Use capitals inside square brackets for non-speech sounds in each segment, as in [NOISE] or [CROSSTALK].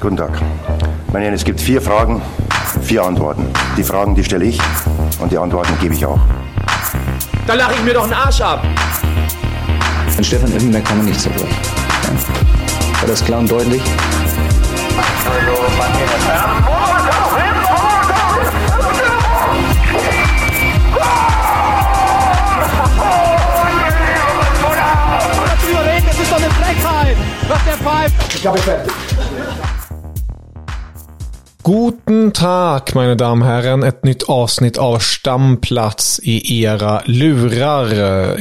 Guten Tag. Meine es gibt vier Fragen, vier Antworten. Die Fragen, die stelle ich und die Antworten gebe ich auch. Da lache ich mir doch einen Arsch ab. An Stefan Effenberg kann man nicht zerbrechen. Ja. War das klar und deutlich? Das ist doch eine Frechheit, was der pfeift. Ich habe fertig. Guten Tag meine Damen och herren. Ett nytt avsnitt av Stamplats i era lurar.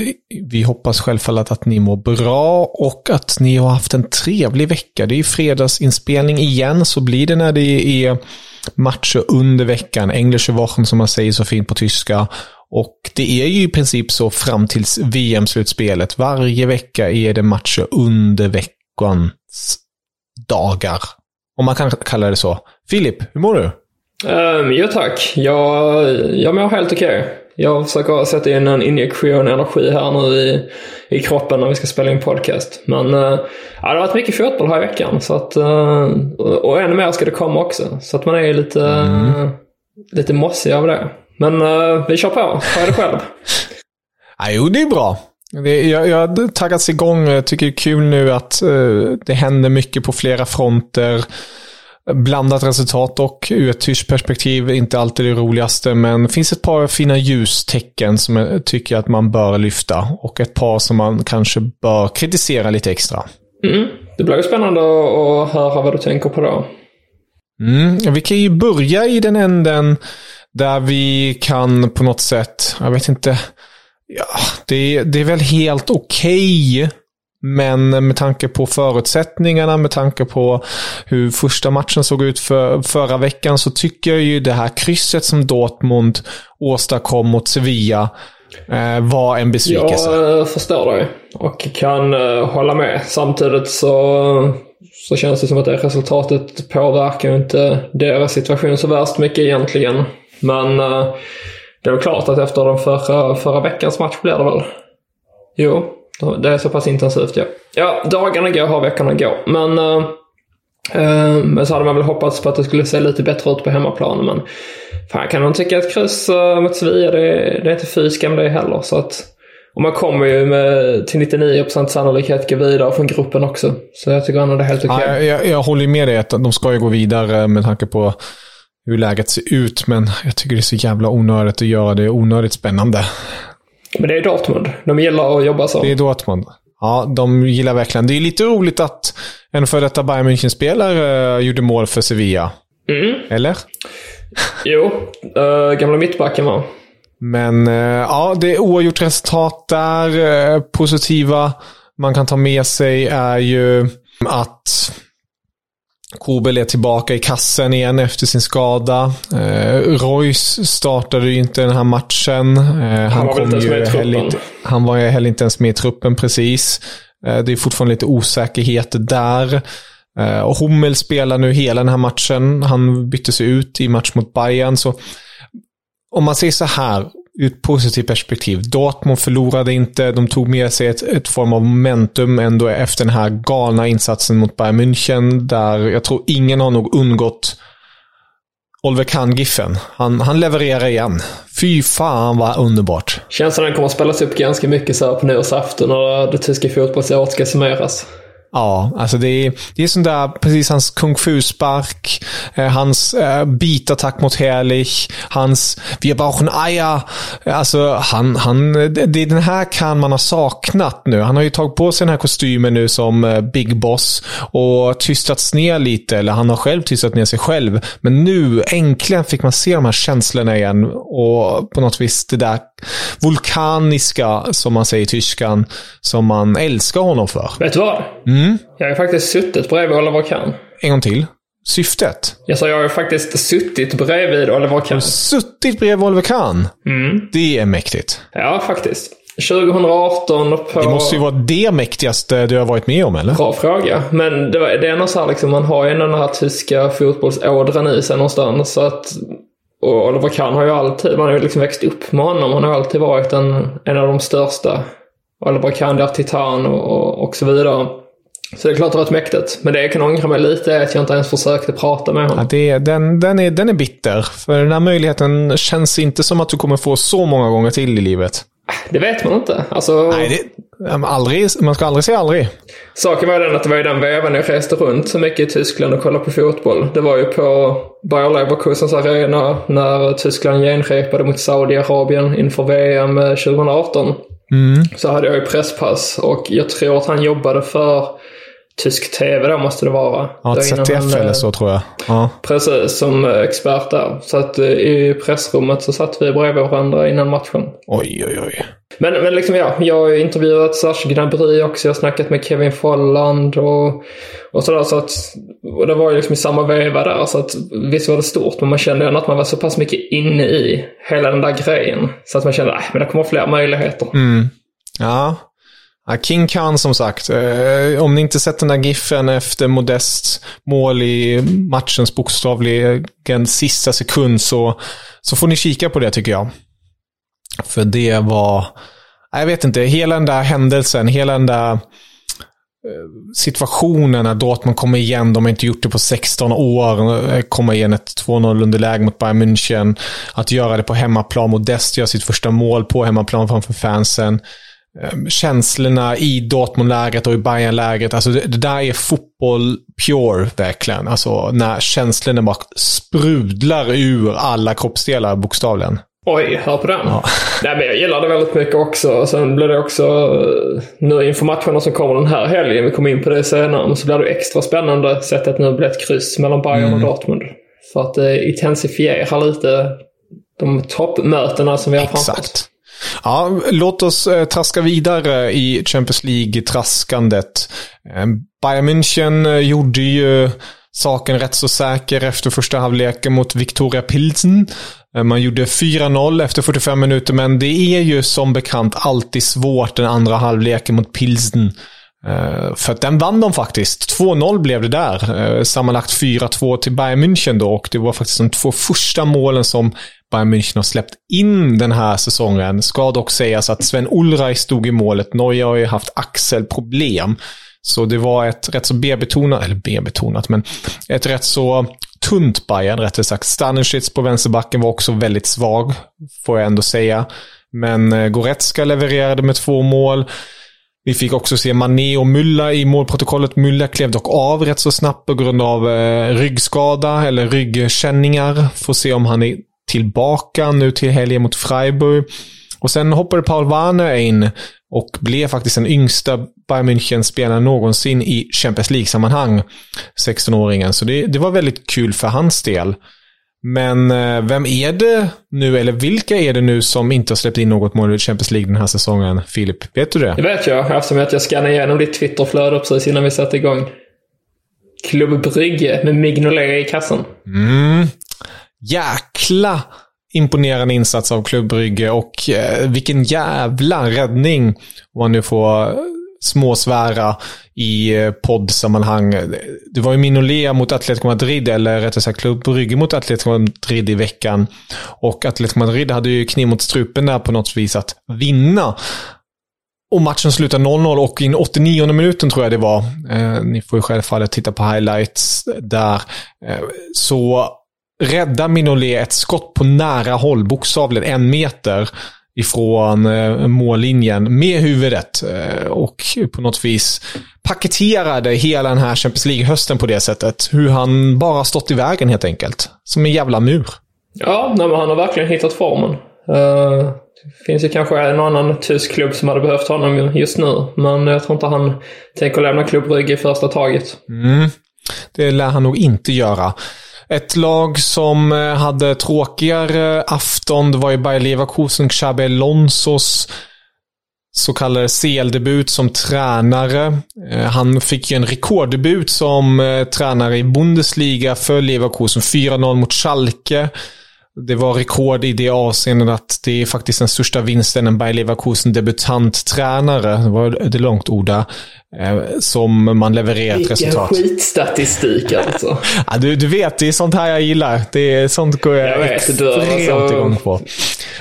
Vi hoppas självfallet att ni mår bra och att ni har haft en trevlig vecka. Det är fredagsinspelning igen, så blir det när det är matcher under veckan. Englische Wochen som man säger så fint på tyska. Och det är ju i princip så fram till VM-slutspelet. Varje vecka är det matcher under veckans dagar. Om man kan kalla det så. Filip, hur mår du? Um, jo tack. Jag, jag mår helt okej. Okay. Jag försöker sätta in en injektion energi här nu i, i kroppen när vi ska spela in podcast. Men uh, ja, det har varit mycket fotboll här i veckan. Så att, uh, och ännu mer ska det komma också. Så att man är lite, mm. uh, lite mossig av det. Men uh, vi kör på. Är det själv? [LAUGHS] ja, jo, det är bra. Jag, jag har taggats igång. Jag tycker det är kul nu att uh, det händer mycket på flera fronter. Blandat resultat och ur ett tyskt perspektiv inte alltid det roligaste, men det finns ett par fina ljustecken som jag tycker att man bör lyfta och ett par som man kanske bör kritisera lite extra. Mm. Det blir spännande att höra vad du tänker på då. Mm. Vi kan ju börja i den änden där vi kan på något sätt, jag vet inte, ja, det, det är väl helt okej okay men med tanke på förutsättningarna, med tanke på hur första matchen såg ut för, förra veckan så tycker jag ju det här krysset som Dortmund åstadkom mot Sevilla eh, var en besvikelse. Jag förstår dig och kan eh, hålla med. Samtidigt så, så känns det som att det resultatet påverkar inte deras situation så värst mycket egentligen. Men eh, det är väl klart att efter den förra, förra veckans match blir det väl. Jo, det är så pass intensivt ja. Ja, dagarna går, har veckorna går. Men, uh, uh, men så hade man väl hoppats på att det skulle se lite bättre ut på hemmaplan. Men fan, kan man tycka att kryss uh, mot Sevilla, det, det är inte fy skam det heller. Så att, och man kommer ju med, till 99% sannolikhet gå vidare från gruppen också. Så jag tycker ändå det är helt okej. Okay. Ja, jag, jag håller med dig att de ska ju gå vidare med tanke på hur läget ser ut. Men jag tycker det är så jävla onödigt att göra det onödigt spännande. Men det är Dortmund. De gillar att jobba så. Det är Dortmund. Ja, de gillar verkligen. Det är lite roligt att en för detta Bayern München-spelare uh, gjorde mål för Sevilla. Mm. Eller? [LAUGHS] Jo, uh, gamla mittbacken va? Men uh, ja, det är oavgjort resultat där. positiva man kan ta med sig är ju att Kobel är tillbaka i kassen igen efter sin skada. Eh, Royce startade ju inte den här matchen. Eh, han, han, var kom inte ju heller inte, han var heller inte ens med i truppen precis. Eh, det är fortfarande lite osäkerhet där. Eh, och Hummel spelar nu hela den här matchen. Han byttes ut i match mot Bayern. Så om man säger så här, ur ett positivt perspektiv. Dortmund förlorade inte. De tog med sig ett, ett form av momentum ändå efter den här galna insatsen mot Bayern München. Där jag tror ingen har nog undgått Oliver Kahn-giffen. Han, han levererar igen. Fy fan vad underbart. Känns som den kommer att spelas upp ganska mycket så här på nyårsafton när det tyska fotbollsåret ska summeras. Ja, alltså det är, det är sån där, precis hans kung fu-spark, eh, hans eh, bitattack mot Herrlich, hans Wir brauchen Eier. Alltså, han, han, det är den här kan man ha saknat nu. Han har ju tagit på sig den här kostymen nu som eh, Big Boss och tystats ner lite, eller han har själv tystat ner sig själv. Men nu, äntligen fick man se de här känslorna igen och på något vis det där vulkaniska, som man säger i tyskan, som man älskar honom för. Vet du vad? Mm. Jag har faktiskt suttit bredvid Oliver Kahn. En gång till. Syftet? Jag sa jag har faktiskt suttit bredvid Oliver Kahn. Suttit bredvid Oliver Kahn? Mm. Det är mäktigt. Ja, faktiskt. 2018 på... Det måste ju vara det mäktigaste du har varit med om, eller? Bra fråga. Men det, var, det är nog så här liksom, man har ju den här tyska fotbollsådran i sig någonstans. Så att, och Oliver Kahn har ju alltid, man har ju liksom växt upp med honom. Han har alltid varit en, en av de största. Oliver Kahn, där Titan och, och, och så vidare. Så det är klart det har varit mäktigt. Men det jag kan ångra mig lite är att jag inte ens försökte prata med honom. Ja, det, den, den, är, den är bitter. För den här möjligheten känns inte som att du kommer få så många gånger till i livet. Det vet man inte. Alltså, Nej, det, aldrig, man ska aldrig säga aldrig. Saken var den att det var i den vevan jag reste runt så mycket i Tyskland och kollade på fotboll. Det var ju på Bayer Leverkusens arena när Tyskland genrepade mot Saudiarabien inför VM 2018. Mm. Så hade jag ju presspass och jag tror att han jobbade för tysk tv då måste det vara. Ja, ZDF eller så tror jag. Ja. Precis, som expert där. Så att eh, i pressrummet så satt vi bredvid varandra innan matchen. Oj, oj, oj. Men, men liksom ja, jag har intervjuat Serge Gnabry också. Jag har snackat med Kevin Folland och, och sådär. Så att, och det var ju liksom i samma veva där. Så att visst var det stort, men man kände ändå att man var så pass mycket inne i hela den där grejen. Så att man kände att det kommer fler möjligheter. Mm. Ja, Ja, King Khan som sagt. Eh, om ni inte sett den där giffen efter Modests mål i matchens bokstavligen sista sekund så, så får ni kika på det tycker jag. För det var, jag vet inte, hela den där händelsen, hela den där eh, situationen när Dortmund kommer igen, de har inte gjort det på 16 år, eh, komma igen ett 2-0 underläge mot Bayern München. Att göra det på hemmaplan, Modest gör sitt första mål på hemmaplan framför fansen. Ehm, känslorna i Dortmund-lägret och i Bayern-lägret. Alltså det, det, där är fotboll pure, verkligen. Alltså när känslorna bara sprudlar ur alla kroppsdelar, bokstavligen. Oj, hör på den. Ja. [LAUGHS] Nej, men jag gillar det väldigt mycket också. Sen blir det också, nu inför matcherna som kommer den här helgen, vi kommer in på det senare, men så blir det extra spännande sett att nu blir ett kryss mellan Bayern mm. och Dortmund. För att det intensifierar lite de toppmötena som vi har framför oss. Ja, låt oss eh, traska vidare i Champions League-traskandet. Eh, Bayern München eh, gjorde ju saken rätt så säker efter första halvleken mot Victoria Pilsen. Man gjorde 4-0 efter 45 minuter, men det är ju som bekant alltid svårt den andra halvleken mot Pilsen. För att den vann de faktiskt. 2-0 blev det där. Sammanlagt 4-2 till Bayern München då och det var faktiskt de två första målen som Bayern München har släppt in den här säsongen. Ska dock sägas att Sven Ulreich stod i målet. Neuer har ju haft axelproblem. Så det var ett rätt så B-betonat, eller B-betonat, men ett rätt så tunt Bayern rättare sagt. Stanisic på vänsterbacken var också väldigt svag, får jag ändå säga. Men eh, Goretzka levererade med två mål. Vi fick också se Mané och Mulla i målprotokollet. Mulla klev dock av rätt så snabbt på grund av eh, ryggskada eller ryggkänningar. Får se om han är tillbaka nu till helgen mot Freiburg. Och sen hoppade Paul Warner in och blev faktiskt den yngsta Bayern München-spelaren någonsin i Champions League-sammanhang. 16-åringen. Så det, det, var väldigt kul för hans del. Men eh, vem är det nu, eller vilka är det nu som inte har släppt in något mål i Champions League den här säsongen? Filip, vet du det? Det vet jag, eftersom jag skannade igenom ditt Twitterflöde precis innan vi satte igång. Klubb Brygge med Mignolet i kassan. Mm. Jäkla imponerande insats av klubbrygge och eh, vilken jävla räddning. Om man nu får eh, småsvära i eh, poddsammanhang. Det var ju Minolea mot Atletico Madrid, eller rättare sagt Klubb Brygge mot Atletico Madrid i veckan. Och Atletico Madrid hade ju kniv mot strupen där på något vis att vinna. Och matchen slutade 0-0 och i 89 minuten tror jag det var. Eh, ni får ju självfallet titta på highlights där. Eh, så räddar Minolet ett skott på nära håll, bokstavligen en meter ifrån eh, mållinjen med huvudet eh, och på något vis paketerade hela den här Champions League-hösten på det sättet. Hur han bara stått i vägen helt enkelt. Som en jävla mur. Ja, nej, han har verkligen hittat formen. Uh, det finns ju kanske en annan tysk klubb som hade behövt honom just nu, men jag tror inte han tänker lämna klubbrygg i första taget. Mm. Det lär han nog inte göra. Ett lag som eh, hade tråkigare afton, det var ju Bayer Leverkusen, Xabi Alonsos så kallade CL-debut som tränare. Eh, han fick ju en rekorddebut som eh, tränare i Bundesliga för Leverkusen. 4-0 mot Schalke. det var rekord i det avseendet att det är faktiskt den största vinsten en Bayer Leverkusen debutant-tränare, det var det långt ord där, som man levererar ett resultat. Vilken skitstatistik alltså. [LAUGHS] ja, du, du vet, det är sånt här jag gillar. Det är sånt går jag, Jag vet, extremt du, alltså- igång på.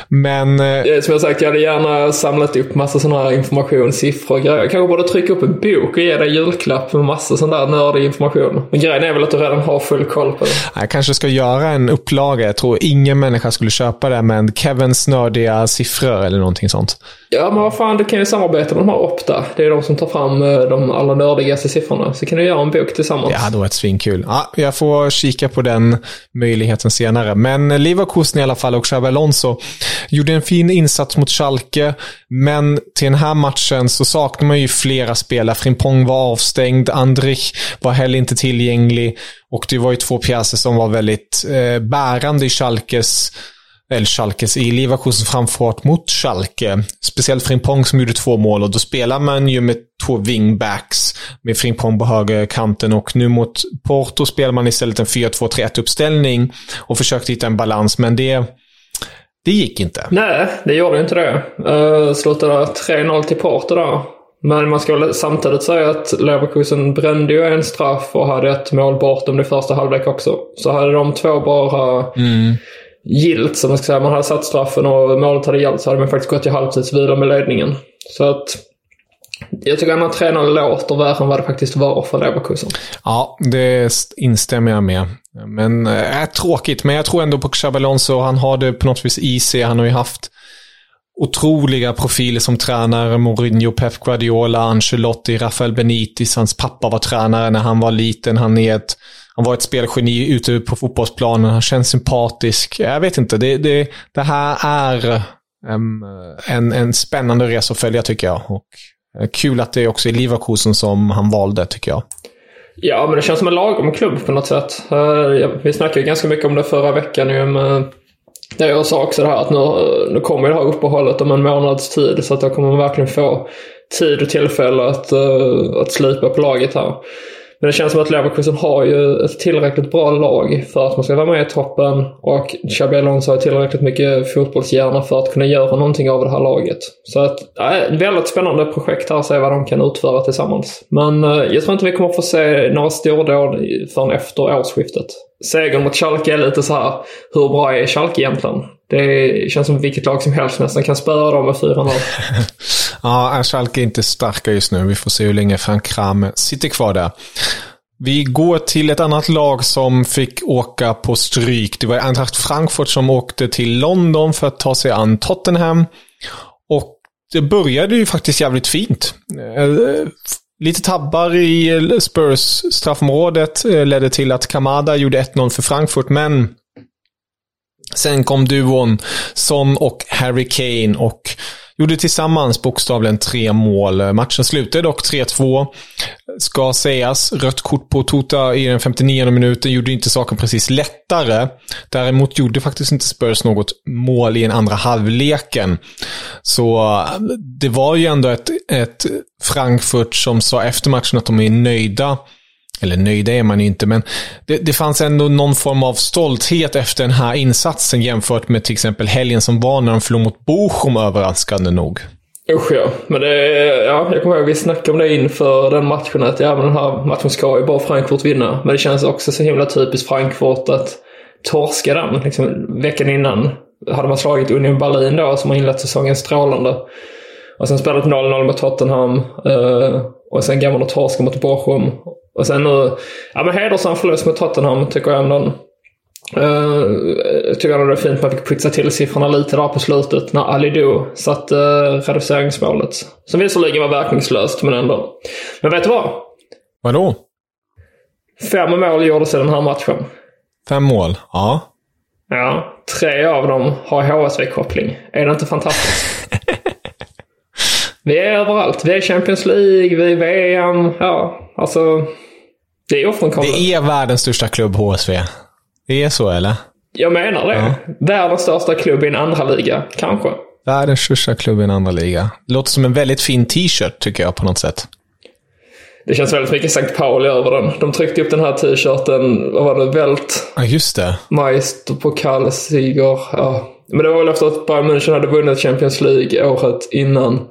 Men... eh, Eh, Som jag sagt, jag hade gärna samlat upp massa sådana här information, siffror och grejer. Jag kanske borde trycka upp en bok och ge dig julklapp med massa sån där nördig information. Men grejen är väl att du redan har full koll på det. Jag kanske ska göra en upplaga. Jag tror ingen människa skulle köpa det, men Kevins nördiga siffror eller någonting sånt. Ja, men vad fan, du kan ju samarbeta med de här Opta. Det är de som tar fram eh, Eh, de allra nördigaste siffrorna. Så kan du göra en bok tillsammans. Det hade varit svinkul. Ja, jag får kika på den möjligheten senare. Men Leverkusen i alla fall och Xabi Alonso gjorde en fin insats mot Schalke. Men till den här matchen så saknar man ju flera spelare. Frimpong var avstängd, Andrich var heller inte tillgänglig. Och det var ju två pjäser som var väldigt eh, bärande i Schalkes eller Schalkes i Leverkusens framfart mot Schalke. Speciellt Frimpong som gjorde två mål och då spelar man ju med två wingbacks med Frimpong på högerkanten och nu mot Porto spelar man istället en 4-2-3-1 uppställning och försökte hitta en balans men det, det gick inte. Nej, det gjorde inte det. Uh, slutade 3-0 till Porto där. Men man ska väl samtidigt säga att Leverkusen brände ju en straff och hade ett mål bortom det första halvlek också. Så hade de två bara gilt, som man ska säga, man hade satt straffen och målet hade gällt så hade man faktiskt gått till halvtidsvila med ledningen. Så att jag tycker att 3-0 låter värre än vad det faktiskt var för Leverkusen. Ja, det instämmer jag med. Men eh, äh, tråkigt, men jag tror ändå på Xabi Alonso. Han har det på något vis i sig. Han har ju haft otroliga profiler som tränare. Mourinho, Pep Guardiola, Ancelotti, Rafael Benitez. Hans pappa var tränare när han var liten. Han, är ett, han var ett spelgeni ute på fotbollsplanen. Han känns sympatisk. Jag vet inte. Det, det, det här är um, en, en spännande resa att följa tycker jag. Och eh, kul att det är också är Leverkusen som han valde tycker jag. Ja, men det känns som en lagom klubb på något sätt. Eh, vi snackade ju ganska mycket om det förra veckan ju, det jag sa också det här att nu, nu kommer det här uppehållet om en månads tid så att jag kommer verkligen få tid och tillfälle att, eh, att slipa på laget här. Men det känns som att Leverkusen har ju ett tillräckligt bra lag för att man ska vara med i toppen och Xabi Alonso har tillräckligt mycket fotbollshjärna för att kunna göra någonting av det här laget. Så att, äh, ett väldigt spännande projekt här att se vad de kan utföra tillsammans. Men äh, jag tror inte vi kommer få se några stordåd förrän efter årsskiftet. Segern mot Schalke är lite så här, hur bra är Schalke egentligen? Det känns som vilket lag som helst nästan kan spöa dem med 4-0. [LAUGHS] ja, Schalke är inte starka just nu. Vi får se hur länge Frank Kram sitter kvar där. Vi går till ett annat lag som fick åka på stryk. Det var Eintracht Frankfurt som åkte till London för att ta sig an Tottenham. Och det började ju faktiskt jävligt fint. Eh, lite tabbar i Spurs straffområdet eh, ledde till att Kamada gjorde 1-0 för Frankfurt, men Sen kom duon Son och Harry Kane och gjorde tillsammans bokstavligen tre mål. Matchen slutade dock 3-2. Ska sägas, rött kort på Tota i den 59 minuten gjorde inte saken precis lättare. Däremot gjorde faktiskt inte Spurs något mål i den andra halvleken. Så eh, det var ju ändå ett, ett Frankfurt som sa efter matchen att de är nöjda eller nöjd är man ju inte, men det, det, fanns ändå någon form av stolthet efter den här insatsen jämfört med till exempel helgen som var när de förlorade mot Bochum överraskande nog. Usch ja, men det, ja, jag kommer ihåg att vi snackade om det inför den matchen att ja, men den här matchen ska ju bara Frankfurt vinna. Men det känns också så himla typiskt Frankfurt att torska den liksom, veckan innan. Hade man slagit Union Berlin då, som har inlett säsongen strålande. Och sen spelat 0-0 mot Tottenham. Eh, och sen går man och torskar mot Bochum. Och sen nu, ja men hedersam förlust mot Tottenham tycker jag ändå. Uh, jag tycker ändå det är fint att man fick putsa till siffrorna lite där på slutet när Alido satte uh, reduceringsmålet. Som visserligen var verkningslöst, men ändå. Men vet du vad? Vadå? Fem mål gjordes i den här matchen. Fem mål? Ja. Ja, tre av dem har HSV-koppling. Är det inte fantastiskt? [LAUGHS] vi är överallt. Vi är Champions League, vi är VM. Ja, alltså. Det är ofrånkomligt. Det är världens största klubb, HSV. Det är så, eller? Jag menar det. Ja. Världens största klubb i en andra liga, kanske. Världens största klubb i en andra liga. Låter som en väldigt fin t-shirt, tycker jag, på något sätt. Det känns väldigt mycket St. Pauli över den. De tryckte upp den här t-shirten, vad var det, Vält? Ja, just det. Meister, pokalseger. Ja. Men det var väl efter att Bayern München hade vunnit Champions League året innan.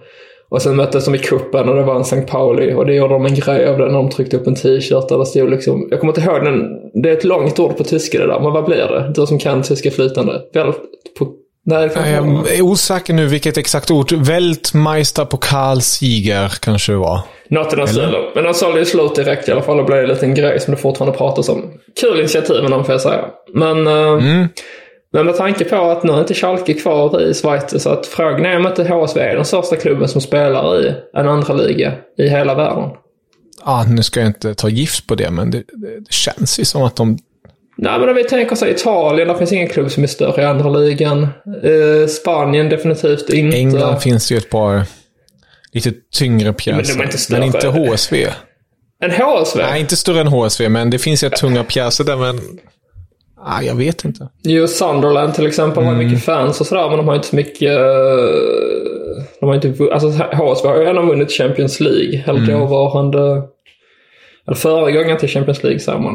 Och sen möttes de i kuppen och det var en St. Pauli. Och det gjorde de en grej av det när de tryckte upp en t-shirt där det stod liksom... Jag kommer inte ihåg den. Det är ett långt ord på tyska det där. Men vad blir det? Du som kan tyska flytande. Väl på... Nej, det Jag är osäker nu vilket exakt ord. Weltmeister Pokalsieger kanske det var. Något i den stilen. Men den sålde ju slut direkt i alla fall och blev en liten grej som det fortfarande pratas om. Kul initiativ dem får jag säga. Men, eh, men med tanke på att nu är inte Schalke kvar i Schweiz så att frågan är om inte HSV är den största klubben som spelar i en andra liga i hela världen. Ah, nu ska jag inte ta gift på det, men det, det, det känns ju som att de... Nej, men om vi tänker så Italien, där finns ingen klubb som är större i andra ligan. Eh, Spanien definitivt inte. England finns ju ett par lite tyngre pjäser. Men inte men inte HSV. En HSV? Nej, inte större än HSV, men det finns ju tunga pjäser där, men... Ah, jag vet inte. Jo, Sunderland till exempel har mycket fans och sådär, men de har inte så mycket... eh, De har inte... Alltså HSV har ju redan vunnit Champions League. Eller dåvarande... Eller föregångaren till Champions League, säger man.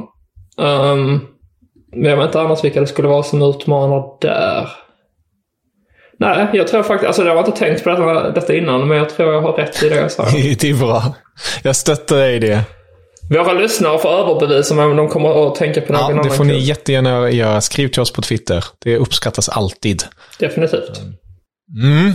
Um, men jag vet inte annars vilka det skulle vara som utmanar där. Nej, jag tror faktiskt... Alltså jag har inte tänkt på detta, detta innan, men jag tror jag har rätt i det jag säger. [LAUGHS] det är bra. Jag stöttar dig i det. Våra lyssnare får överbevisa om de kommer att tänka på någon Ja, det annan får ni klubb. jättegärna göra. Skriv till oss på Twitter. Det uppskattas alltid. Definitivt. Mm.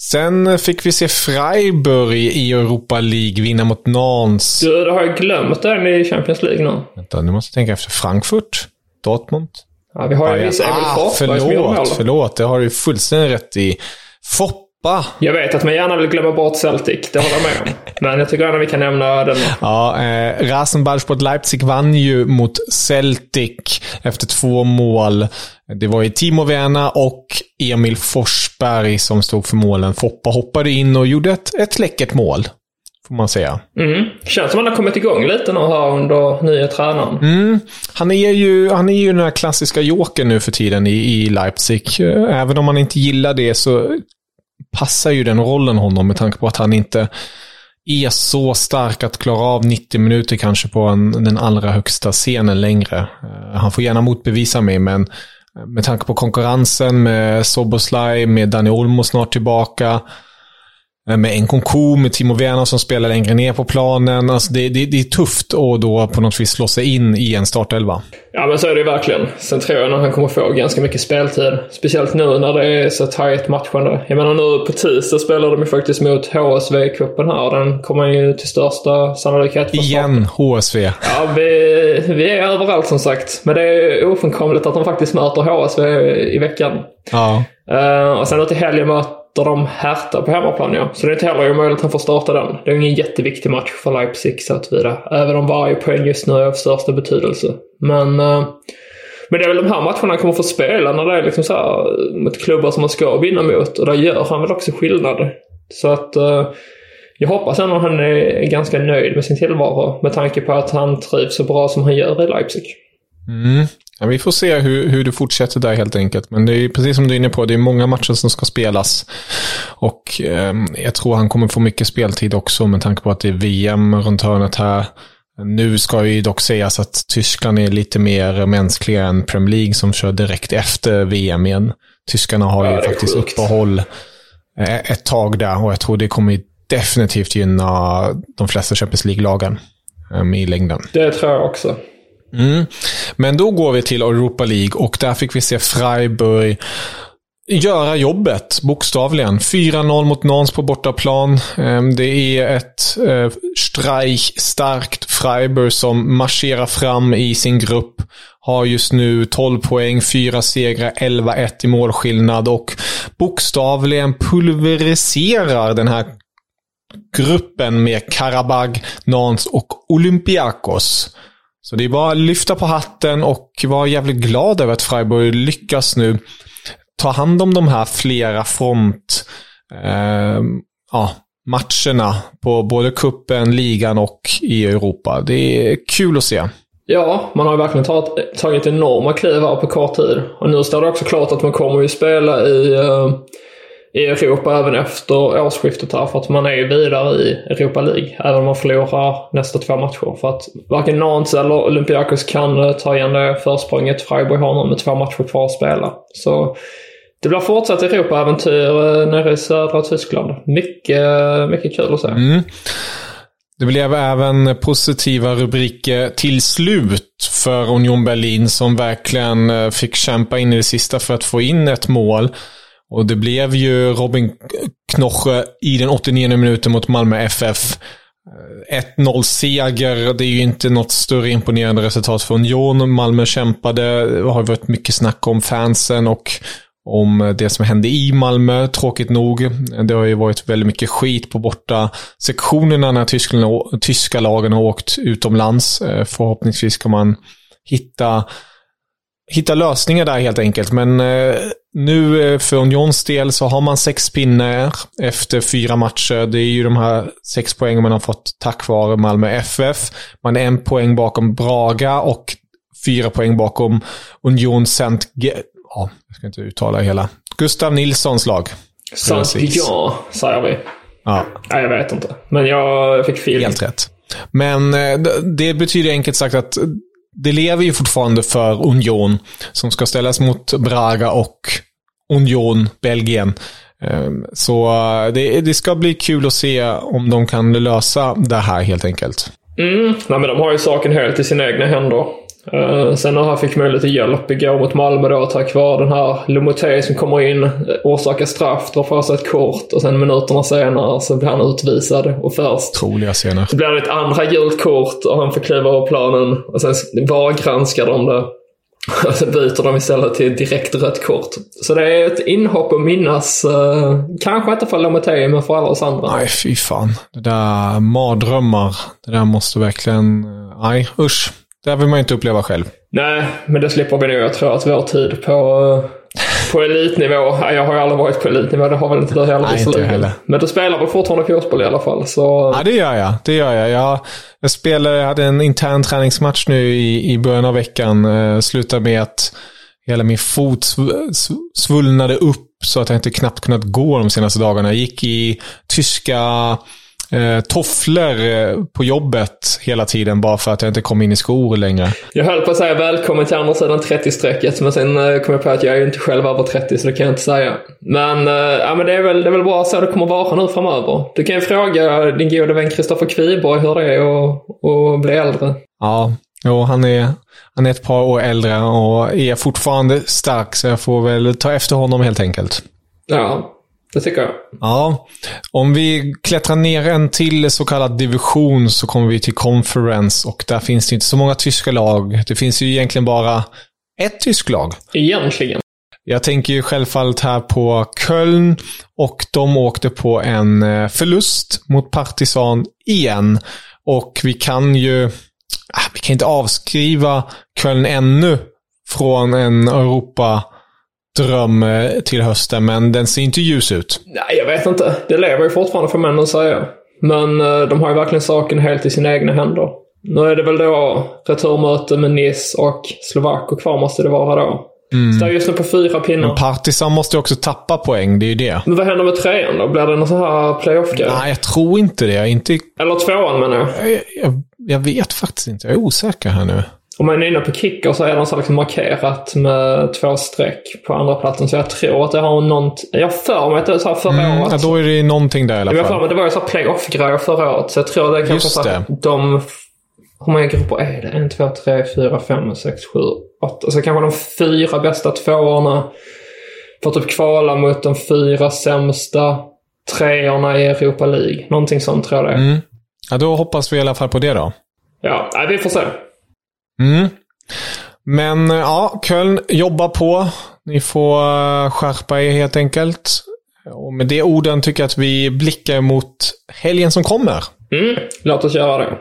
Sen fick vi se Freiburg i Europa League vinna mot Nantes. Du, du har ju glömt den i Champions League nu. Vänta, nu måste jag tänka efter. Frankfurt? Dortmund? Ja, vi har ju viss Emil Ah, Forsberg förlåt, förlåt. Det har du fullständigt rätt i. Foppa! Jag vet att man gärna vill glömma bort Celtic, det håller jag med om. [LAUGHS] Men jag tycker ändå vi kan nämna den. Ja, eh, Rasenballsport Leipzig vann ju mot Celtic efter två mål. Det var ju Timo Werner och Emil Forsberg som stod för målen. Foppa hoppade in och gjorde ett, ett läckert mål, får man säga. Mm. Känns som han har kommit igång lite nu här under nya tränaren. Mm. Han är ju, han är ju den här klassiska jokern nu för tiden i, i Leipzig. Även om man inte gillar det så passar ju den rollen honom med tanke på att han inte är så stark att klara av 90 minuter kanske på en, den allra högsta scenen längre. Eh, han får gärna motbevisa mig, men eh, med tanke på konkurrensen med Soboslaj, med Dani Olmo snart tillbaka, eh, med Nkunku, med Timo Werner som spelar längre ner på planen. Alltså det, det, det är tufft att då på något vis slå sig in i en startelva. Ja, men så är det verkligen. Sen tror jag att han kommer få ganska mycket speltid. Speciellt nu när det är så tajt matchande. Jag menar nu på tisdag spelar de ju faktiskt mot HSV i cupen här. Den kommer ju till största sannolikhet Igen HSV. Ja, vi, vi är överallt som sagt. Men det är ofrånkomligt att de faktiskt möter HSV i veckan. Ja. Eh, och sen då till helgen möter de Hertha på hemmaplan ja. Så det är inte heller omöjligt att han får starta den. Det är ingen jätteviktig match för Leipzig så att vidare. Även om varje poäng just nu är av största betydelse. Men, eh, men det är väl de här matcherna han kommer få spela när det är liksom så här, eh, mot klubbar som man ska vinna mot. Och där gör han väl också skillnad. Så att eh, jag hoppas ändå att han är ganska nöjd med sin tillvaro. Med tanke på att han trivs så bra som han gör i Leipzig. Mm. Ja, vi får se hur, hur det fortsätter där helt enkelt. Men det är precis som du är inne på, det är många matcher som ska spelas. Och eh, jag tror han kommer få mycket speltid också med tanke på att det är VM runt hörnet här. Nu ska ju dock sägas att Tyskland är lite mer mänskliga än Premier League som kör direkt efter VM igen. Tyskarna har ju faktiskt sjukt. uppehåll eh, ett tag där och jag tror det kommer definitivt gynna de flesta Champions League-lagen eh, i längden. Det tror jag också. Mm. Men då går vi till Europa League och där fick vi se Freiburg göra jobbet, bokstavligen. 4-0 mot Nans på bortaplan. Ehm, det är ett eh, streichstarkt Freiburg som marscherar fram i sin grupp. Har just nu 12 poäng, 4 segrar, 11-1 i målskillnad och bokstavligen pulveriserar den här gruppen med Karabag, Nans och Olympiakos. Så det är bara att lyfta på hatten och vara jävligt glad över att Freiburg lyckas nu ta hand om de här flera front eh, ja, matcherna på både kuppen, ligan och i Europa. Det är kul att se. Ja, man har ju verkligen tagit, tagit enorma kliv här på kort tid. Och nu står det också klart att man kommer ju spela i, eh i Europa även efter årsskiftet här. För att man är ju vidare i Europa League. Även om man förlorar nästa två matcher. För att varken Nantes eller Olympiakos kan eh, ta igen det försprånget Freiburg har nu med två matcher kvar att spela. Så det blir fortsatt Europa-äventyr eh, nere i södra Tyskland. Mycket, eh, mycket kul att se. Mm. Det blev även positiva rubriker till slut för Union Berlin som verkligen fick kämpa in i det sista för att få in ett mål. Och det blev ju Robin Knoche i den 89 minuten mot Malmö FF. 1-0-seger, eh, det är ju inte något större imponerande resultat för Union. Malmö kämpade, det har varit mycket snack om fansen och om det som hände i Malmö, tråkigt nog. Det har ju varit väldigt mycket skit på borta sektionerna när Tyskland, tyska lagen har åkt utomlands. Eh, förhoppningsvis kan man hitta, hitta lösningar där helt enkelt. Men eh, nu eh, för Unions del så har man sex pinnar efter fyra matcher. Det är ju de här sex poängen man har fått tack vare Malmö FF. Man är en poäng bakom Braga och fyra poäng bakom Union Saint ja, jag ska inte uttala hela. Gustav Nilssons lag. Saint-Pigan, säger vi. Ja. Nej, jag vet inte. Men jag fick fel. Helt rätt. Men eh, det betyder enkelt sagt att det lever ju fortfarande för Union som ska ställas mot Braga och Union, Belgien. Ehm, så eh, det, det ska bli kul att se om de kan lösa det här helt enkelt. Mm, nej, men de har ju saken helt i sina egna händer. Uh, sen när han fick möjlighet till hjälp igår mot Malmö då tack vare den här Lomoté som kommer in, eh, orsakar straff, drar på sig ett kort och sen minuterna senare så blir han utvisad. Och först Troliga scener. blir det ett andra gult kort och han får kliva av planen och sen VAR-granskar de det. [LAUGHS] Och så byter de istället till direkt rött kort. Så det är ett inhopp att minnas. Uh, kanske inte för Lomoté, men för alla oss andra. Nej, fy fan. Det där mardrömmar. Det där måste verkligen... Nej, usch. Det vill man inte uppleva själv. Nej, men det slipper vi nog. Jag tror att vår tid på, på elitnivå. Jag har ju aldrig varit på elitnivå. Det har väl inte du heller. Nej, inte heller. Men du spelar väl fortfarande fotboll i alla fall? Så... Ja, det gör jag. Det gör jag. Jag, jag spelade, jag hade en intern träningsmatch nu i, i början av veckan. Eh, slutade med att hela min fot svullnade upp så att jag inte knappt kunnat gå de senaste dagarna. Jag gick i tyska eh, tofflor eh, på jobbet hela tiden bara för att jag inte kom in i skor längre. Jag höll på att säga välkommen till andra sidan 30-strecket men sen eh, kom jag på att jag är ju inte själv över 30 så det kan jag inte säga. Men, eh, ja, men det, är väl, det är väl bra så det kommer vara nu framöver. Du kan ju fråga din gode vän Kristoffer Kviborg hur det är att bli äldre. Ja, Jo, han är, han är ett par år äldre och är fortfarande stark, så jag får väl ta efter honom helt enkelt. Ja, det tycker jag. Ja. Om vi klättrar ner en till så kallad division så kommer vi till conference och där finns det inte så många tyska lag. Det finns ju egentligen bara ett tysk lag. Egentligen. Jag tänker ju självfallet här på Köln och de åkte på en eh, förlust mot Partizan igen. Och vi kan ju ah, vi kan inte avskriva Köln ännu från en Europa dröm eh, till hösten, men den ser inte ljus ut. Nej, jag vet inte. Det lever ju fortfarande för männen säga. Men eh, de har ju verkligen saken helt i sina egna händer. Nu är det väl då returmöte med Nice och Slovakko kvar måste det vara då. Mm. Står just nu på fyra pinnar. Men Partisan måste ju också tappa poäng, det är ju det. Men vad händer med trean då? Blir det någon sån här playoff-grej? Nej, jag tror inte det. Inte... Eller tvåan menar jag. Jag, jag. jag, vet faktiskt inte. Jag är osäker här nu. Om man är inne på kicker så är den så liksom markerat med två streck på andra platsen. Så jag tror att det har något... Jag för mig att det är så här förra mm, året. Ja, då är det någonting där i alla fall. Jag för mig, det var ju så playoff-grejer förra året. Så jag tror det är kanske så att de... Hur många grupper är det? En, två, tre, fyra, fem, sex, sju, åtta. Så kanske de fyra bästa tvåorna får typ kvala mot de fyra sämsta treorna i Europa League. Någonting sånt tror jag det är. Mm. Ja, då hoppas vi i alla fall på det då. Ja, vi får se. Mm. Men eh, ja, Köln, jobba på. Ni får eh, skärpa er helt enkelt. Och med de orden tycker jag att vi blickar mot helgen som kommer. Mm, låt oss göra det.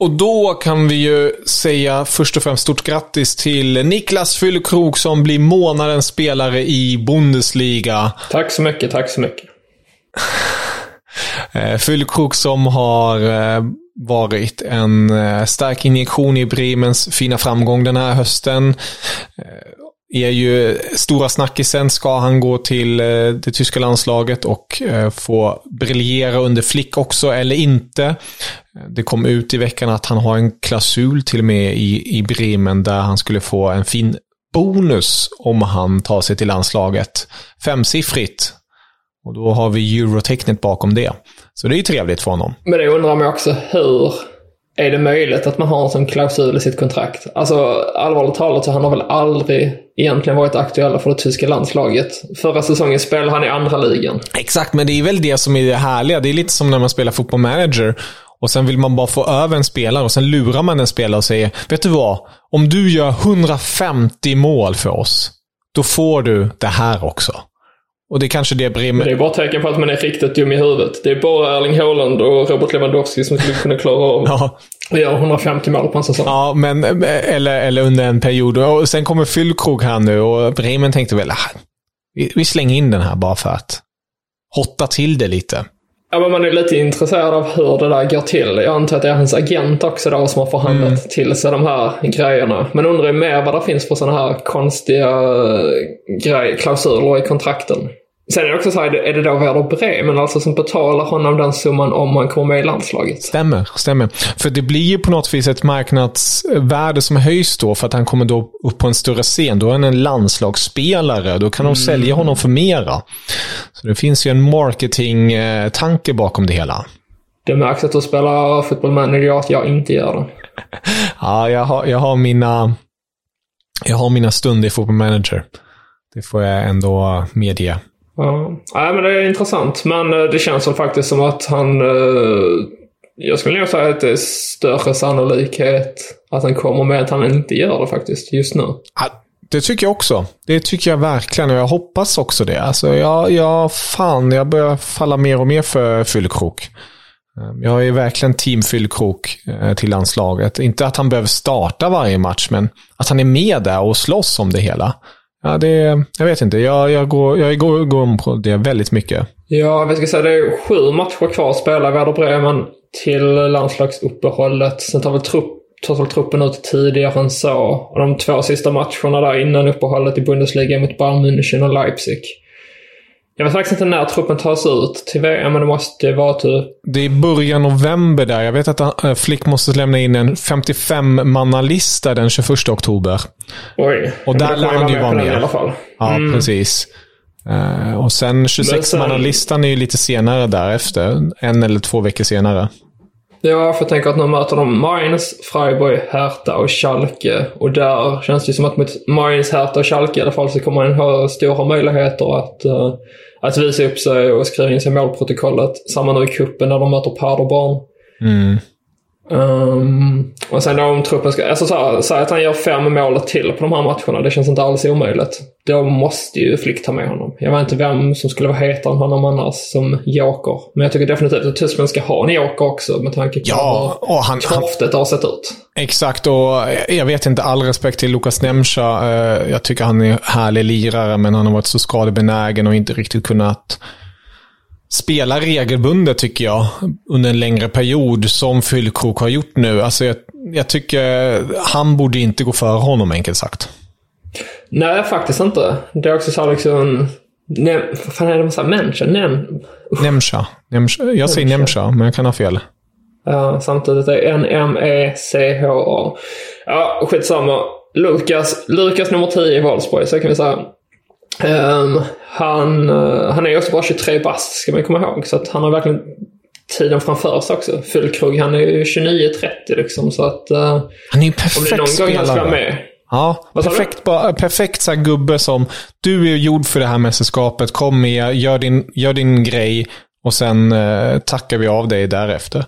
Och då kan vi ju säga först och främst stort grattis till Niklas Füllkrog som blir månadens spelare i Bundesliga. Tack så mycket, tack så mycket. [LAUGHS] Eh, Füllkrog som har varit en eh, stark injektion i Bremens fina framgång den här hösten. Eh, är ju stora snackisen. Ska han gå till eh, det tyska landslaget och få briljera under Flick också eller inte? Det kom ut i veckan att han har en klausul till och med i, i Bremen där han skulle få en fin bonus om han tar sig till landslaget. Femsiffrigt. Och då har vi eurotecknet bakom det. Så det är ju trevligt för honom. Men det undrar man också hur är det möjligt att man har en sån klausul i sitt kontrakt? Alltså allvarligt talat så han har väl aldrig egentligen varit aktuella för det tyska landslaget. Förra säsongen spelade han i andra ligan. Exakt, men det är väl det som är det härliga. Det är lite som när man spelar fotboll manager och sen vill man bara få över en spelare och sen lurar man en spelare och säger Vet du vad? Om du gör 150 mål för oss, då får du det här också. Och det är kanske det Bremen... Det är bara tecken på att man är riktigt dum i huvudet. Det är bara Erling Haaland och Robert Lewandowski som skulle kunna klara av [LAUGHS] ja. att göra 150 mål på en säsong. Ja, men, eller, eller under en period. Och sen kommer Fyllkrog här nu och Bremen tänkte väl, ah, vi, vi slänger in den här bara för att hotta till det lite. Ja, men man är lite intresserad av hur det där går till. Jag antar att det är hans agent också då som har förhandlat mm. till sig de här grejerna. Men undrar mer vad det finns för sådana här konstiga eh, grej, klausuler i kontrakten. Sen är det också så här, är det då Werder Bremen alltså som betalar honom den summan om han kommer med i landslaget? Stämmer, stämmer. För det blir ju på något vis ett marknadsvärde som höjs då för att han kommer då upp på en större scen. Då är han en landslagsspelare. Då kan de mm. sälja honom för mera. Så det finns ju en marketing-tanke bakom det hela. Det märks att du spelar fotboll manager att jag inte gör det. [LAUGHS] ja, jag har, jag har mina jag har mina stunder i fotboll manager. Det får jag ändå medge. Ja, Nej, men det är intressant. Men eh, det känns som faktiskt som att han... Eh, jag skulle nog säga att det är större sannolikhet att han kommer med att han inte gör det faktiskt just nu. Det tycker jag också. Det tycker jag verkligen och jag hoppas också det. Alltså jag, jag, fan, jag börjar falla mer och mer för Fyllkrok. Ehm, jag är verkligen team Fyllkrok eh, till landslaget. Inte att han behöver starta varje match, men att han är med där och slåss om det hela. Ja, det, jag vet inte. Jag, jag, går, jag går, går på det väldigt mycket. Ja, vi ska säga det är sju matcher kvar att spela i Werder Bremen till landslagsuppehållet. Sen tar väl trupp, tar väl truppen ut tidigare än så. Och de två sista matcherna där innan uppehållet i Bundesliga mot Bayern München och Leipzig. Jag vet faktiskt inte när truppen tas ut till VM, men det måste vara typ... Det är början november där. Jag vet att äh, Flick måste lämna in en 55-mannalista den 21 oktober. Oj. Och där lär han ju vara med. I alla fall. Ja, mm. precis. Uh, och sen 26-mannalistan är ju lite senare därefter. En eller två veckor senare. Ja, för jag tänker att nu möter de Mainz, Freiburg, Hertha och Schalke. Och där känns det som att mot Mainz, Hertha och Schalke i alla fall så kommer man ha stora möjligheter att uh, att visa upp sig och skriva in sig i målprotokollet. Samma nu i kuppen när de möter Paderborn. Mm. Um, och sen då om truppen ska... Alltså så säg att han gör fem mål till på de här matcherna. Det känns inte alls omöjligt. Då måste ju Flick ta med honom. Jag vet inte vem som skulle vara hetare än honom annars som joker. Men jag tycker definitivt att Tyskland ska ha en joker också med tanke på ja, hur han, kraftigt det har sett ut. Exakt, och jag vet inte, all respekt till Lukas Nemcha. Eh, jag tycker han är härlig lirare, men han har varit så skadebenägen och inte riktigt kunnat spela regelbundet tycker jag under en längre period som Fyllkrok har gjort nu. Alltså jag, jag, tycker han borde inte gå före honom enkelt sagt. Nej, faktiskt inte. Det är också så liksom... Nem, vad fan är det man säger? Människa? Nem, Nemcha. Nemcha. Jag säger Nemcha, men jag kan ha fel. Ja, samtidigt är N-M-E-C-H-A. Ja, skitsamma. Lukas, Lukas nummer 10 i Wolfsburg, så kan vi säga. Um, han, uh, han är också bara 23 bast, ska man komma ihåg. Så att han har verkligen tiden framför sig också. Fyllkrog, han är ju 29-30 liksom. Så att... Uh, han är ju perfekt om det någon gång han ska med. Ja, perfekt, bara, perfekt så gubbe som du är gjord för det här mästerskapet. Kom med, gör din, gör din grej och sen uh, tackar vi av dig därefter.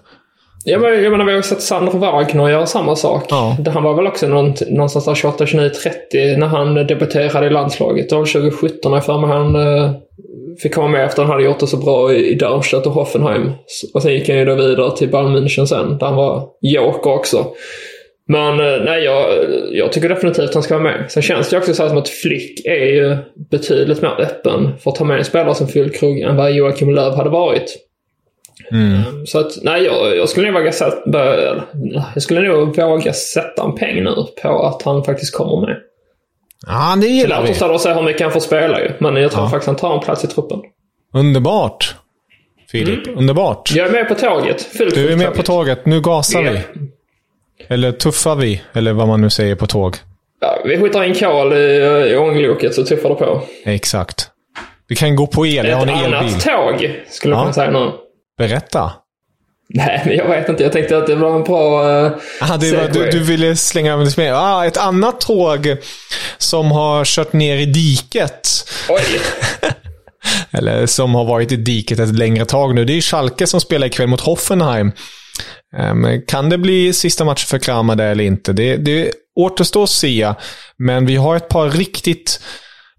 Ja, men, jag menar, vi har sett Sandro Wagner göra samma sak. Ja. Han var väl också någonstans där 28, 29, 30 när han debuterade i landslaget. Var 2017 jag för mig han uh, fick komma med efter att han hade gjort det så bra i Darmstadt och Hoffenheim. Och sen gick han ju då vidare till Bayern München sen, där han var joker också. Men uh, nej, jag, jag tycker definitivt att han ska vara med. Sen känns det också så som att Flick är ju betydligt mer öppen för att ta med en spelare som Fyllkrog än vad Joakim Löw hade varit. Mm. Ehm, så att, nej, jag, jag skulle nog våga sätta, jag skulle nog våga sätta en peng nu på att han faktiskt kommer med. Ja, det gillar vi. Det återstår att se hur mycket han får spela ju. Men jag tror ja. faktiskt han tar en plats i truppen. Underbart. Filip, mm. underbart. Jag är med på tåget. Fullt du är med tåget. på tåget. Nu gasar yeah. vi. Eller tuffar vi, eller vad man nu säger på tåg. Ja, vi skjuter in kol i, i ångloket så tuffar det på. Exakt. Vi kan gå på el. Jag har en elbil. Ett annat tåg, skulle ja. kunna säga nu. Berätta. Nej, jag vet inte. Jag tänkte att det var en bra uh, Aha, det var, du, du, ville slänga över det med. Ah, ett annat tåg som har kört ner i diket. Oj. [LAUGHS] Eller som har varit i diket ett längre tag nu. Det är Schalke som spelar ikväll mot Hoffenheim. Um, kan det bli sista matchen för Kramade eller inte? Det, det återstår att se. Men vi har ett par riktigt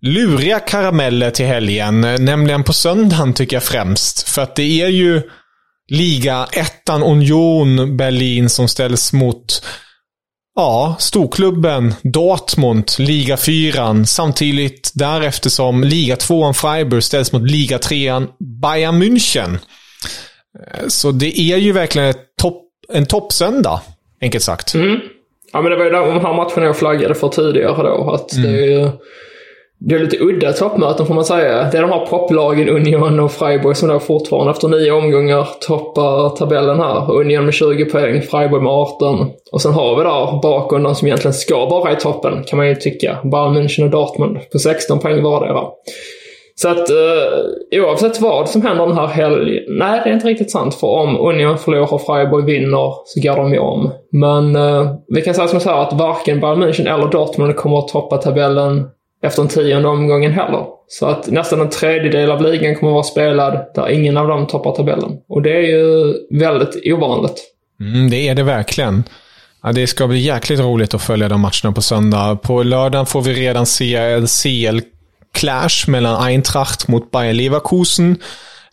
luriga karameller till helgen. Nämligen på söndagen tycker jag främst. För att det är ju liga ettan Union Berlin som ställs mot Ja, storklubben Dortmund, liga fyran, samtidigt därefter som liga tvåan Freiburg ställs mot liga trean Bayern München. Så det är ju verkligen topp, en toppsöndag, enkelt sagt. Mm. Ja, men det var ju de här matcherna jag flaggade för tidigare då. Att mm. det är ju det är lite udda toppmöten får man säga. Det är de här poplagen Union och Freiburg som då fortfarande efter nio omgångar toppar tabellen här. Union med 20 poäng, Freiburg med 18. Och sen har vi där bakom de som egentligen ska vara i toppen, kan man ju tycka. Bayern München och Dortmund på 16 poäng vardera. Så att eh, oavsett vad som händer den här helgen, nej det är inte riktigt sant. För om Union förlorar och Freiburg vinner så går de ju om. Men eh, vi kan säga som så här att varken Bayern München eller Dortmund kommer att toppa tabellen efter den tionde omgången heller. Så att nästan en tredjedel av ligan kommer att vara spelad där ingen av dem toppar tabellen. Och det är ju väldigt ovanligt. Mm, det är det verkligen. Ja, det ska bli jäkligt roligt att följa de matcherna på söndag. På lördagen får vi redan se en CL-clash mellan Eintracht mot Bayer Leverkusen.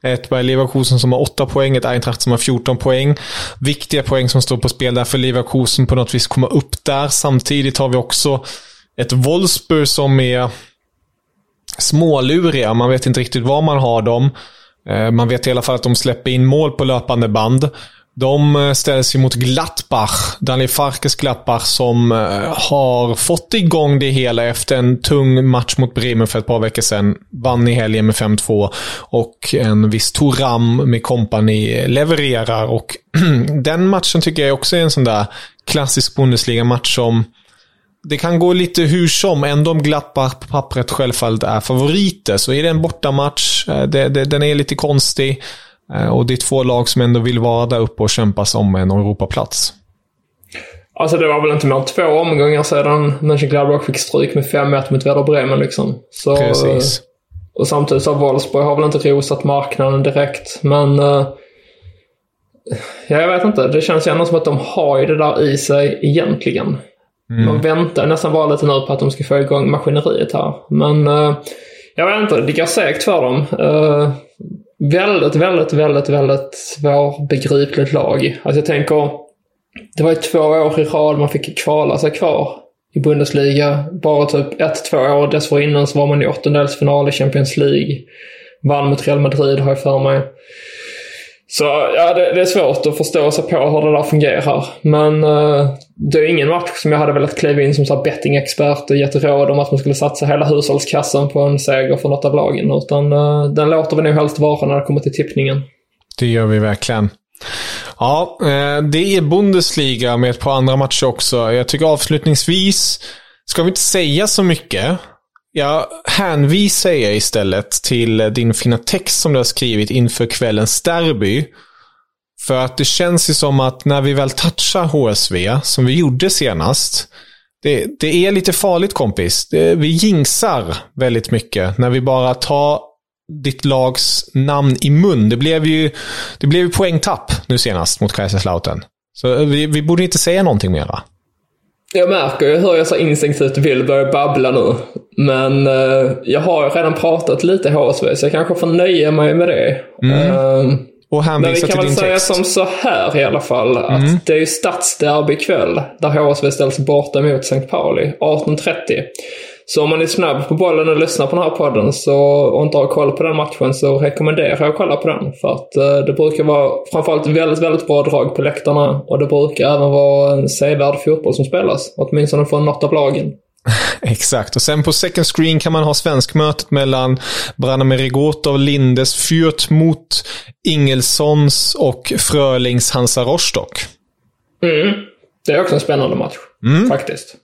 Ett Bayer Leverkusen som har 8 poäng, ett Eintracht som har 14 poäng. Viktiga poäng som står på spel där för Leverkusen på något vis komma upp där. Samtidigt har vi också ett Wolfsburg som är småluriga. Man vet inte riktigt var man har dem. Eh, man vet i alla fall att de släpper in mål på löpande band. De eh, ställs ju mot Glattbach, Daniel Farkes Glattbach, som eh, har fått igång det hela efter en tung match mot Bremen för ett par veckor sedan. Vann i helgen med 5-2 och en viss Toram med kompani levererar. Och [CLEARS THROAT] den matchen tycker jag också är en sån där klassisk Bundesliga-match som det kan gå lite hur som. Ändå om Gladbach på pappret självfallet är favoriter så är det en bortamatch. Eh, det, det, den är lite konstig. Eh, och det är två lag som ändå vill vara där uppe och kämpas om en Europaplats. Alltså det var väl inte mer än två omgångar sedan Mönchengladbach fick stryk med 5-1 mot Werder Bremen liksom. Så, Precis. Och samtidigt så har Wolfsburg har väl inte rosat marknaden direkt, men... Ja, jag vet inte. Det känns ju ändå som att de har ju det där i sig egentligen. Mm. Man väntar nästan bara lite nu på att de ska få igång maskineriet här. Men uh, jag vet inte, det går segt för dem. Uh, väldigt, väldigt, väldigt, väldigt svårbegripligt lag. Alltså jag tänker, det var ju två år i rad man fick kvala sig kvar i Bundesliga. Bara typ ett, två år dessförinnan så var man i åttondelsfinal i Champions League. Vann mot Real Madrid har jag för mig. Så ja, det, det, är svårt att förstå sig på hur det där fungerar. Men uh, det är ingen match som jag hade velat kliva in som bettingexpert och gett råd om att man skulle satsa hela hushållskassan på en seger för något av lagen. Utan uh, den låter vi nog helst vara när det kommer till tippningen. Det gör vi verkligen. Ja, eh, det är Bundesliga med ett par andra matcher också. Jag tycker avslutningsvis ska vi inte säga så mycket. Jag hänvisar er istället till din fina text som du har skrivit inför kvällens derby. För att det känns ju som att när vi väl touchar HSV, som vi gjorde senast, det, det är lite farligt kompis. Det, vi jinxar väldigt mycket när vi bara tar ditt lags namn i mun. Det blev ju, det blev ju poängtapp nu senast mot Kaiserslautern. Så vi, vi borde inte säga någonting mera. Jag märker hur jag så instinktivt vill börja babbla nu. Men uh, jag har redan pratat lite HSV, så jag kanske får nöja mig med det. Mm. Uh, och Men vi kan väl säga text. som så här i alla fall. Att mm. det är ju stadsderby ikväll. Där HSV ställs borta mot St. Pauli 18.30. Så om man är snabb på bollen och lyssnar på den här podden så, och inte har koll på den matchen så rekommenderar jag att kolla på den. För att eh, det brukar vara framförallt väldigt, väldigt bra drag på läktarna och det brukar även vara en sevärd fotboll som spelas. Åtminstone från något av lagen. [LAUGHS] Exakt. Och sen på second screen kan man ha svenskmötet mellan Branimir Rigotov, Lindes Fyrt mot Ingelsons och Frölings Hansa Rostock. Mm. Det är också en spännande match. Faktiskt.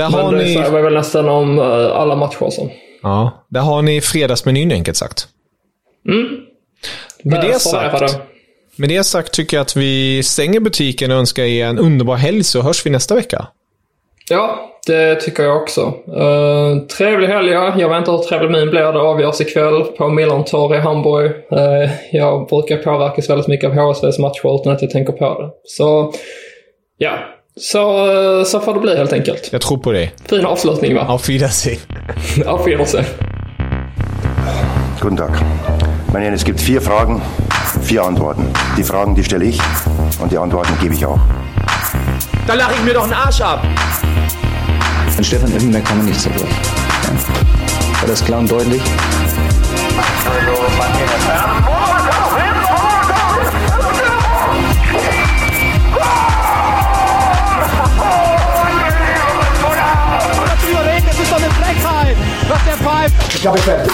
Där Men har det ni... vi väl nästan om eh, alla matcher sen. Ja, där har ni fredagsmenyn enkelt sagt. Med det, sagt, serverade. med det sagt tycker jag att vi stänger butiken och önskar er en underbar helg så hörs vi nästa vecka. Ja, det tycker jag också. Uh, trevlig helg, ja. Jag vet inte hur trevlig min blir. Det avgörs ikväll på Millantorg i Hamburg. Uh, jag brukar påverkas väldigt mycket av HSVs matcher utan att jag tänker på det. Så, ja. Så, eh, så får det bli helt enkelt. Jag tror på dig. Fin avslutning va? Auf Wiedersehen. Auf Wiedersehen. Guten Tag. Meine, es gibt vier Fragen, vier Antworten. Die Fragen, die stelle ich und die Antworten gebe ich auch. Da lache ich mir doch einen Arsch ab. An Stefan Effenberg kann man nicht zerbrechen. Ja. War das klar und deutlich? Das überreden, das Was der pfeift? Ich glaube, ich werde.